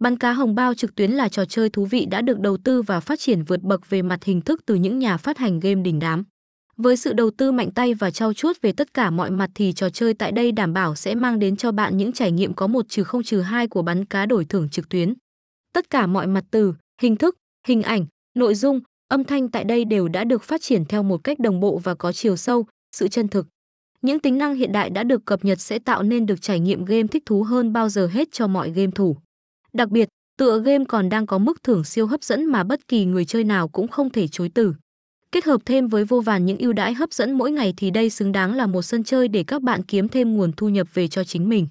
Bắn cá hồng bao trực tuyến là trò chơi thú vị đã được đầu tư và phát triển vượt bậc về mặt hình thức từ những nhà phát hành game đỉnh đám. Với sự đầu tư mạnh tay và trau chuốt về tất cả mọi mặt thì trò chơi tại đây đảm bảo sẽ mang đến cho bạn những trải nghiệm có một trừ không trừ hai của bắn cá đổi thưởng trực tuyến. Tất cả mọi mặt từ, hình thức, hình ảnh, nội dung, âm thanh tại đây đều đã được phát triển theo một cách đồng bộ và có chiều sâu, sự chân thực. Những tính năng hiện đại đã được cập nhật sẽ tạo nên được trải nghiệm game thích thú hơn bao giờ hết cho mọi game thủ. Đặc biệt, tựa game còn đang có mức thưởng siêu hấp dẫn mà bất kỳ người chơi nào cũng không thể chối từ. Kết hợp thêm với vô vàn những ưu đãi hấp dẫn mỗi ngày thì đây xứng đáng là một sân chơi để các bạn kiếm thêm nguồn thu nhập về cho chính mình.